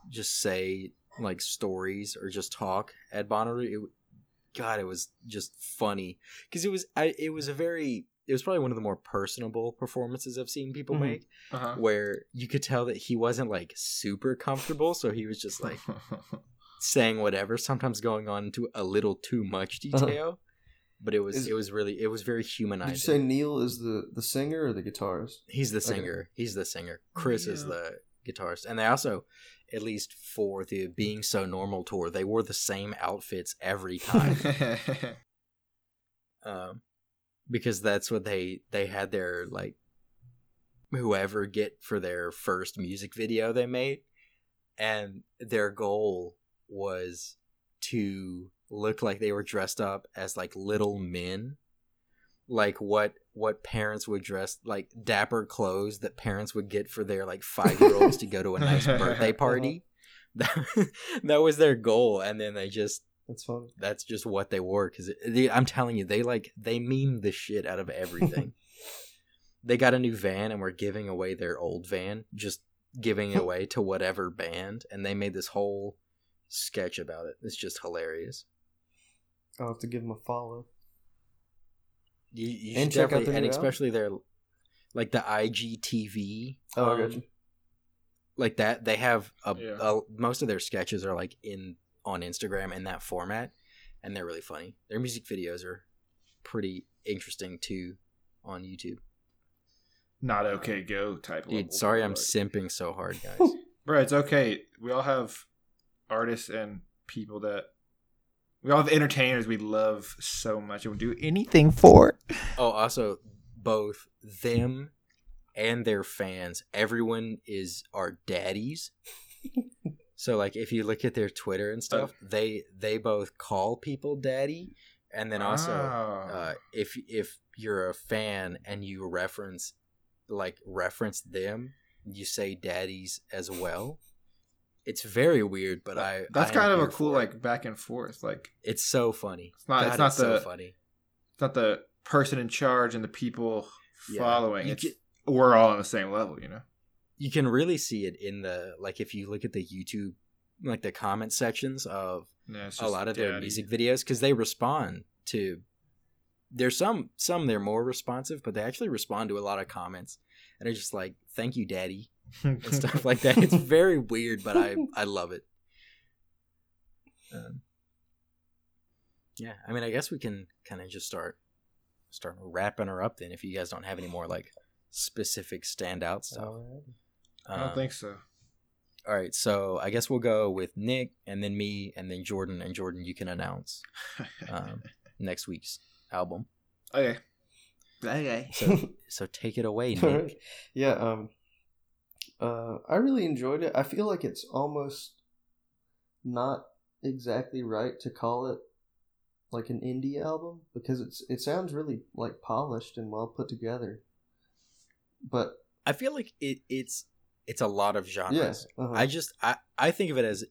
just say like stories or just talk at Bonnaroo, it, God, it was just funny because it was I, it was a very it was probably one of the more personable performances I've seen people Mhm. make, Uh-huh. where you could tell that he wasn't like super comfortable, so he was just like saying whatever, sometimes going on into a little too much Uh-huh. detail. but it was Is- it was really it was very Did you say. Neil is the the singer or the guitarist? He's the Okay. singer. He's the singer. Chris is the guitarist, and they also, at least for the Being So Normal tour, they wore the same outfits every time. um, because that's what they they had their like whoever get for their first music video they made. And their goal was to look like they were dressed up as like little men. Like what what parents would dress like dapper clothes that parents would get for their like five year olds to go to a nice birthday party. That, uh-huh. that was their goal. And then they just That's funny. that's just what they wore because i'm telling you they like they meme the shit out of everything they got a new van and were giving away their old van just giving it away to whatever band and they made this whole sketch about it it's just hilarious I'll have to give them a follow. you, you And check out definitely their and new album. especially their like the igtv Oh, I um, got you. like that they have a, Yeah. a most of their sketches are like in on instagram in that format and they're really funny their music videos are pretty interesting too on youtube Not okay, go type. dude sorry i'm simping so hard guys Bro, it's okay. We all have artists and people that we all have entertainers we love so much and would do anything for. oh also both them and their fans everyone is our daddies so like if you look at their twitter and stuff they they both call people daddy and then also Ah. uh, if if you're a fan and you reference like reference them, you say daddies as well. It's very weird, but I that's I kind of a cool like back and forth. Like It's so funny. It's not- God, it's not so the- funny. it's not the person in charge and the people Yeah. following. You It's get- we're all on the same level, you know. You can really see it in the like if you look at the YouTube like the comment sections of Yeah, a lot of their daddy. music videos because they respond to there's some some they're more responsive but they actually respond to a lot of comments and they're just like thank you daddy and stuff like that it's very weird but i i love it um, yeah i mean i guess we can kind of just start start wrapping her up then if you guys don't have any more like specific standout stuff Alright. I don't Um, think so. all right so i guess we'll go with nick and then me and then jordan and jordan you can announce um, next week's album. okay. Okay. So so take it away, Nick. Yeah, um uh I really enjoyed it. I feel like it's almost not exactly right to call it like an indie album because it's it sounds really like polished and well put together. But I feel like it it's it's a lot of genres. yes, uh-huh. I just I I think of it as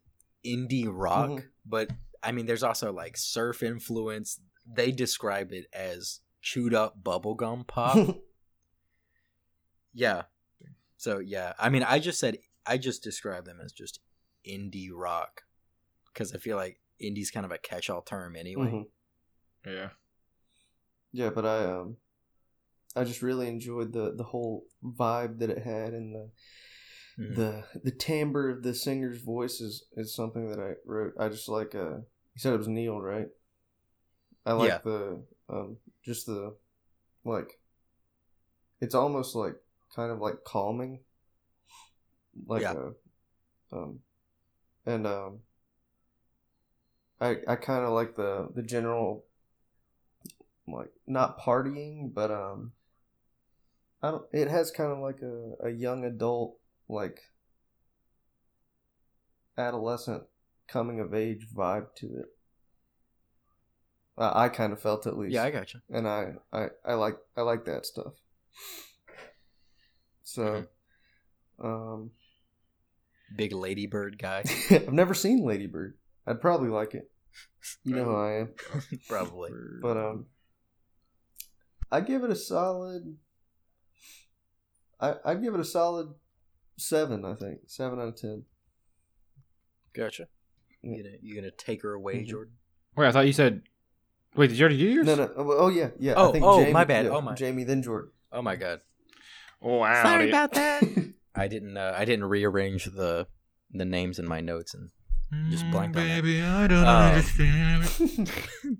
indie rock, Mhm. but I mean there's also like surf influence. They describe it as chewed up bubblegum pop. yeah. So yeah, I mean I just said I just describe them as just indie rock cuz I feel like indie's kind of a catch-all term anyway. Mhm. Yeah. Yeah, but I um I just really enjoyed the the whole vibe that it had and the Mhm. the the timbre of the singer's voice is, is something that I wrote. I just like uh you said it was Neil, right? I like Yeah. the um just the like it's almost like kind of like calming. Like Yeah. uh, um and um I I kind of like the the general like not partying but um I don't it has kind of like a, a young adult like adolescent coming of age vibe to it. I, I kind of felt at least. Yeah, I got you. and I, I I like I like that stuff. So, um, Big ladybird guy I've never seen Ladybird. I'd probably like it. You know how I am. probably. But um, I give it a solid. I I give it a solid seven. I think seven out of ten. Gotcha. You gonna you gonna take her away, Mhm. Jordan? Wait, I thought you said. Wait, did you already do yours? No, no. Oh, oh, yeah, yeah. Oh, I think oh, Jamie, my bad. yeah, Oh, my- Jamie, then Jordan. Oh my god. Oh, wow. about that. I didn't. Uh, I didn't rearrange the the names in my notes and just blanked on that. Baby, I don't Um, understand.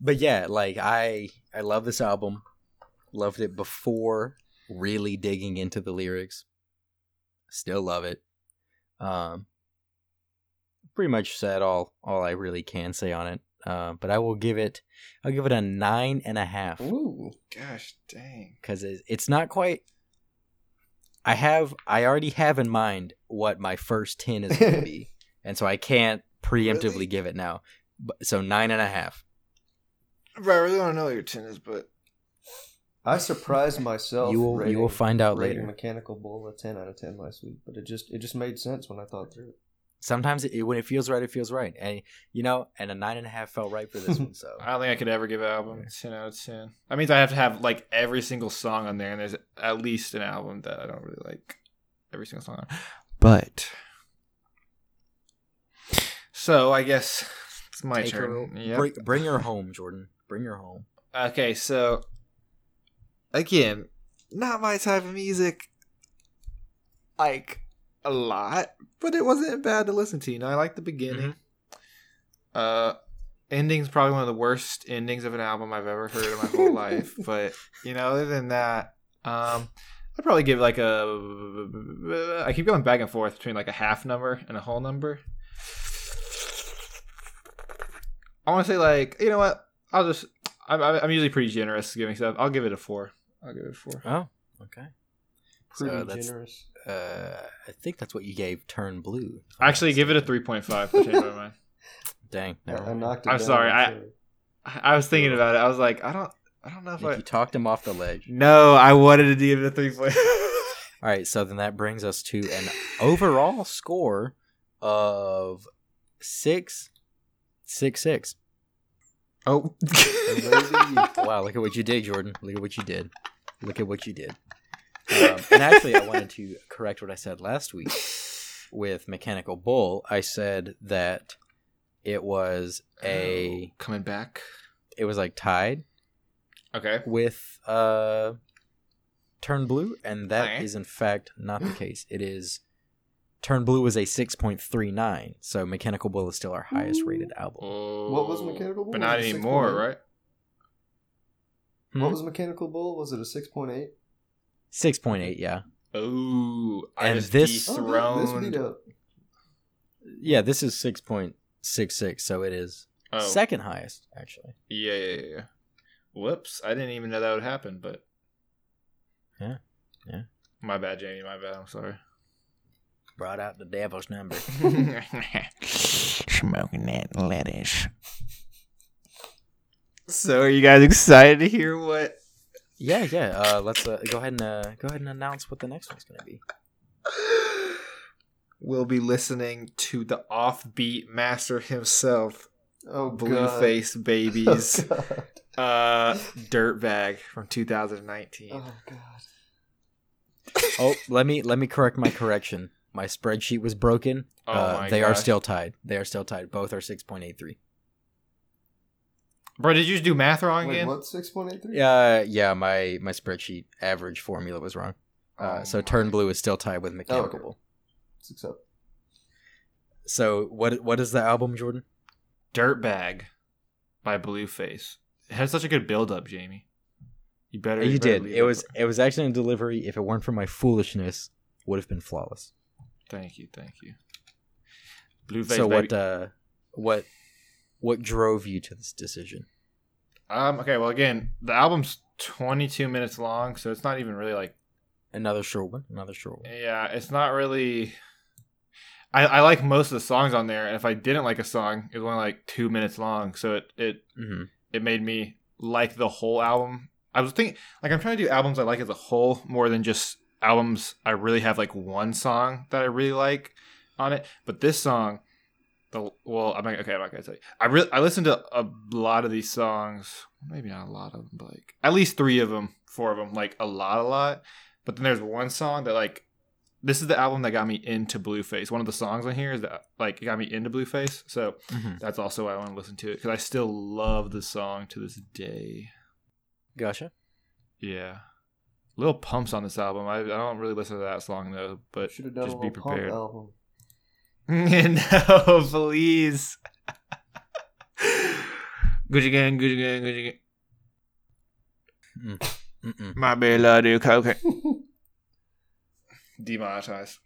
but yeah, like I I love this album. Loved it before really digging into the lyrics. Still love it. Um pretty much said all all I really can say on it. Uh, but I will give it I'll give it a nine and a half Ooh. Gosh dang. because it's not quite. I have I already have in mind what my first ten is going to be, and so I can't preemptively Really? give it now. But, so nine and a half. Bro, I really don't know what your ten is, but I surprised myself. You will you will find out rating later. Mechanical Bull a ten out of ten last week, but it just it just made sense when I thought through it. Sometimes it, when it feels right, it feels right, and you know, and a nine and a half felt right for this one. So I don't think I could ever give an album a 10 out of 10. That means I have to have like every single song on there, and there's at least an album that I don't really like every single song on. But. So I guess it's my Take her- turn. Yep. bring, bring her home, Jordan. Bring her home. Okay, so again, not my type of music. Like a lot, but it wasn't bad to listen to. You know, I like the beginning. Uh, ending's probably one of the worst endings of an album I've ever heard in my whole life. But you know, other than that, um, I'd probably give like a. I keep going back and forth between like a half number and a whole number. I want to say like you know what I'll just I'm I'm usually pretty generous giving stuff. I'll give it a four. I'll give it a four. Oh, okay. Pretty So that's- generous. Uh, I think that's what you gave Turn Blue. Actually, give it a three point five. I changed my mind. Dang. I, I knocked it I'm down, sorry, I- sorry. I I was thinking about it. I was like, I don't, I don't know if Nick, I. you talked him off the ledge. No, I wanted to give it a three point. All right, so then that brings us to an overall score of six, six, six. oh, Wow, look at what you did, Jordan. Look at what you did. Look at what you did. Um, and actually, I wanted to correct what I said last week with Mechanical Bull. I said that it was a, coming back. it was like tied Okay. with uh, Turn Blue, and that is Okay. in fact not the case. It is Turn Blue was a six point three nine, so Mechanical Bull is still our highest rated album. What was Mechanical Bull? But not anymore, 6.8? right? Hmm? What was Mechanical Bull? Was it a six point eight? Six point eight, yeah, Oh, And just this- Oh, this yeah. This is six point six six, so it is oh, second highest actually. yeah, yeah, yeah, yeah. Whoops! I didn't even know that would happen. But Yeah, yeah. My bad, Jamie. My bad. I'm sorry. Brought out the devil's number. Smoking that lettuce. So, are you guys excited to hear what? Yeah, yeah. Uh, let's uh, go ahead and uh, go ahead and announce what the next one's gonna be. We'll be listening to the offbeat master himself, Oh, God. Blueface Babies, Oh, God. uh, Dirtbag from 2019. Oh, God. Oh, let me let me correct my correction. My spreadsheet was broken. Oh uh, my they are still tied. They are still tied. Both are six point eight three. Bro, did you just do math wrong Wait, again? what? Six point eight three? Yeah, yeah. My my spreadsheet average formula was wrong. Uh, Oh so Turn Blue is still tied with Mechanical okay. Six up. So what what is the album, Jordan? Dirtbag by Blueface. It had such a good build up, Jamie. You better. you better did. leave It was it was actually in delivery. If it weren't for my foolishness, would have been flawless. Thank you, thank you. Blueface. so baby. what uh what what drove you to this decision? Um. Okay. Well, again, the album's 22 minutes long, so it's not even really like. Another short one. Another short one. Yeah, it's not really. I, I like most of the songs on there, and if I didn't like a song, it was only like two minutes long, so it it Mm-hmm. it made me like the whole album. I was thinking, like, I'm trying to do albums I like as a whole more than just albums I really have like one song that I really like on it. But this song, the well, I'm not, okay. I'm not gonna tell you. I really I listened to a lot of these songs, maybe not a lot of them, but like at least three of them, four of them, like a lot, a lot. But then there's one song that like. This is the album that got me into Blueface. One of the songs on here is that like got me into Blueface. So Mm-hmm. that's also why I want to listen to it because I still love the song to this day. Gotcha. Yeah, little pumps on this album. I, I don't really listen to that song though, but Should have just be little pump prepared. Album. no, please. Gucci gang, Gucci gang, Gucci gang. Mm. Mm-mm. My baby love do cocaine. Demonetized.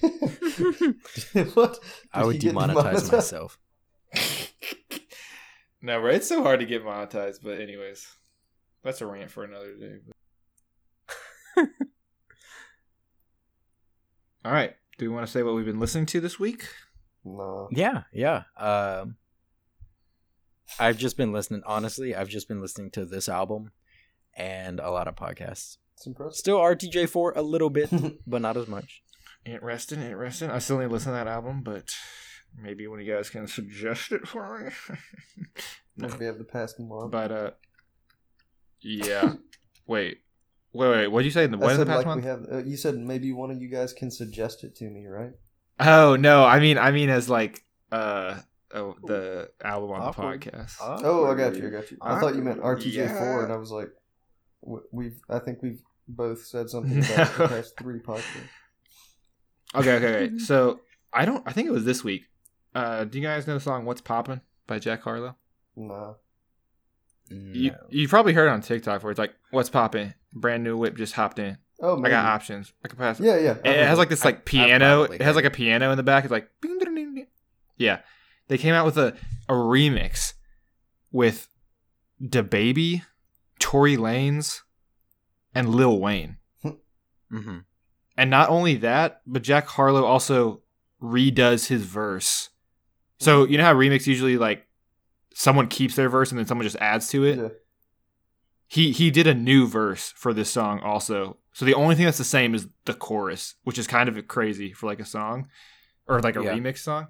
what? I would he demonetize myself. no, bro, it's so hard to get monetized. But anyways, that's a rant for another day. All right. Do we want to say what we've been listening to this week? No. Yeah, yeah. Um, I've just been listening. Honestly, I've just been listening to this album and a lot of podcasts. It's impressive. Still RTJ4 a little bit, but not as much. Ain't resting, ain't resting. I still need to listen to that album, but maybe one of you guys can suggest it for me. no. We have the past and month. But uh, yeah. wait, wait, wait. What'd you say? In the I what in the past like month? we have. Uh, you said maybe one of you guys can suggest it to me, right? Oh no, I mean, I mean as like uh, oh, the album on Awkward. the podcast. Oh, I got you. I got you. I thought you meant Awkward, RTJ4, yeah. and I was like, we've. I think we've both said something about the past three podcasts. Okay, okay, okay. So I don't. I think it was this week. Uh, do you guys know the song "What's Poppin'" by Jack Harlow? Nah. You No. you probably heard it on TikTok where it's like, "What's poppin'? Brand new whip just hopped in. Oh, I got options. I can pass." Yeah, yeah. And it has like this like I've piano. It has like a piano in the back. It's like, bing, ding, ding, ding. yeah. They came out with a a remix with DaBaby, Tory Lanez, and Lil Wayne. Mm-hmm. And not only that, but Jack Harlow also redoes his verse. So you know how remix usually like someone keeps their verse and then someone just adds to it. Yeah. He he did a new verse for this song also. So the only thing that's the same is the chorus, which is kind of crazy for like a song or like a Yeah. remix song.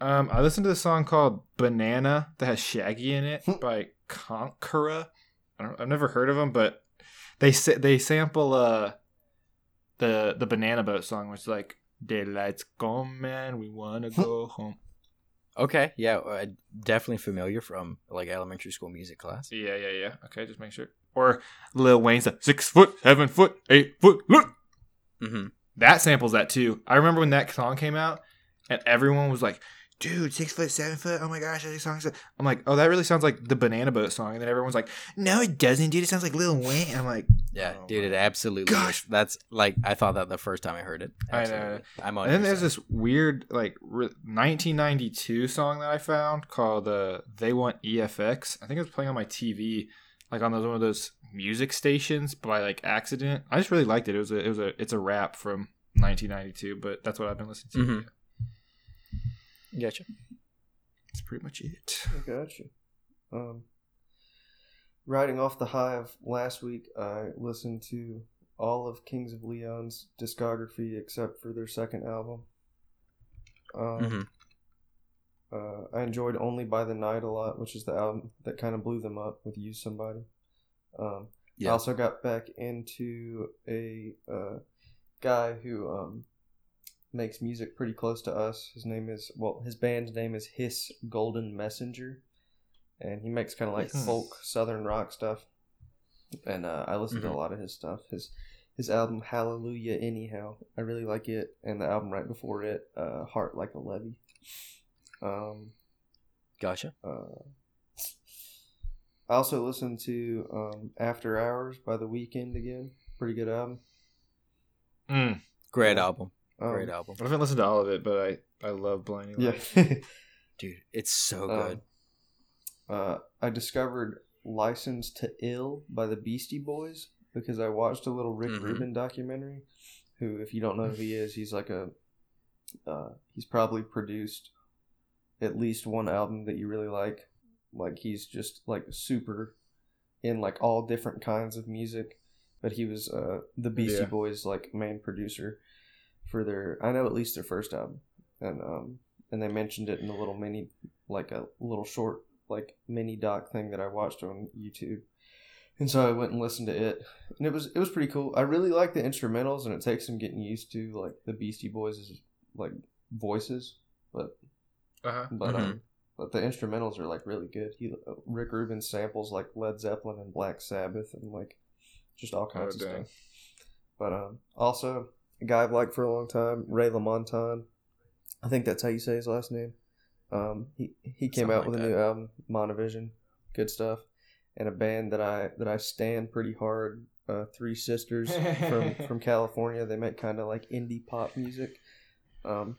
Um, I listened to the song called "Banana" that has Shaggy in it by Conkarah. I don't, I've never heard of them, but they sa- they sample uh the the Banana Boat song, which is like "Daylight's gone, man, we wanna go home." Okay, yeah, uh, definitely familiar from like elementary school music class. Yeah, yeah, yeah. Okay, just make sure. Or Lil Wayne's like, six foot, seven foot, eight foot. Look, Mm-hmm. that samples that too. I remember when that song came out, and everyone was like, "Dude, six foot, seven foot. Oh my gosh, that song." I'm like, "Oh, that really sounds like the Banana Boat song." And then everyone's like, "No, it doesn't, dude. It sounds like Lil Wayne." I'm like, Yeah, Oh dude, it absolutely. gosh. is. That's like I thought that the first time I heard it. I know. Absolutely. I'm on. and then there's this weird like re- 1992 song that I found called uh, "They Want EFX." I think it was playing on my TV, like on those one of those music stations by like accident. I just really liked it. It was a it was a it's a rap from 1992, but that's what I've been listening to. Mhm. Gotcha. That's pretty much it. I got you. Um, riding off the high of last week, I listened to all of Kings of Leon's discography except for their second album. Um, Mhm. uh, I enjoyed Only by the Night a lot, which is the album that kind of blew them up with Use Somebody. Um, I also got back into a uh, guy who um, makes music pretty close to us. His name is, well, his band's name is Hiss Golden Messenger. And he makes kind of like Yes. folk southern rock stuff. And uh, I listen to Mhm. a lot of his stuff. His his album Hallelujah Anyhow. I really like it. And the album right before it, uh, Heart Like a Levee. Um, Gotcha. uh, I also listened to um, After Hours by The Weeknd again. Pretty good album. Mm. Great Yeah. Album. Um, Great album. I haven't listened to all of it, but I I love Blinding Lights. Yeah. Dude, it's so Um, good. uh, I discovered Licensed to Ill by the Beastie Boys because I watched a little Rick Mhm. Rubin documentary. Who, if you don't know who he is, he's like a. Uh, he's probably produced at least one album that you really like. Like he's just like super in like all different kinds of music. But he was uh, the Beastie Yeah. Boys like main producer for their I know at least their first album. And um and they mentioned it in a little mini like a little short like mini doc thing that I watched on YouTube. And so I went and listened to it. And it was it was pretty cool. I really like the instrumentals and it takes some getting used to like the Beastie Boys' like voices. But Uh-huh. but Mhm. um but the instrumentals are like really good. He uh, Rick Rubin samples like Led Zeppelin and Black Sabbath and like just all kinds Oh, of dang. stuff. But um also a guy I've liked for a long time, Ray LaMontagne. I think that's how you say his last name. Um he he came Something out like with a that. new album, Monovision. good stuff. And a band that I that I stand pretty hard. Uh, Three Sisters from from California. They make kind of like indie pop music. Um,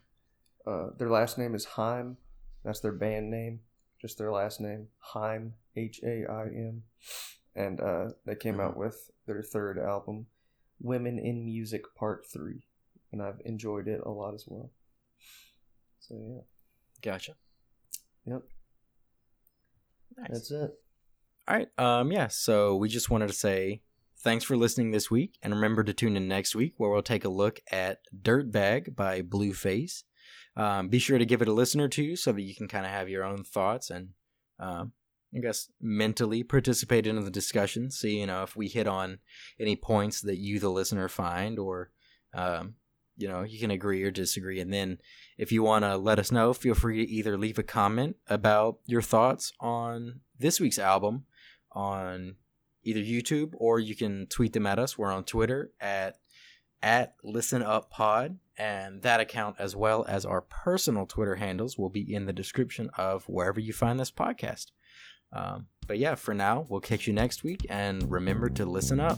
uh, their last name is Haim. That's their band name. Just their last name, Haim, H A I M. And uh, they came out with their third album, Women in Music Part Three, and I've enjoyed it a lot as well. So yeah, Gotcha. yep, Nice. that's it. All right. Um. Yeah. So we just wanted to say thanks for listening this week, and remember to tune in next week where we'll take a look at "Dirtbag" by Blueface. Um, be sure to give it a listen or two so that you can kind of have your own thoughts and, um, I guess, mentally participate in the discussion. See, you know, if we hit on any points that you, the listener, find, or, um, you know, you can agree or disagree. And then if you want to let us know, feel free to either leave a comment about your thoughts on this week's album on either YouTube or you can tweet them at us. We're on Twitter at at Listen Up Pod, and that account as well as our personal Twitter handles will be in the description of wherever you find this podcast. Um, but yeah, for now, we'll catch you next week, and remember to listen up.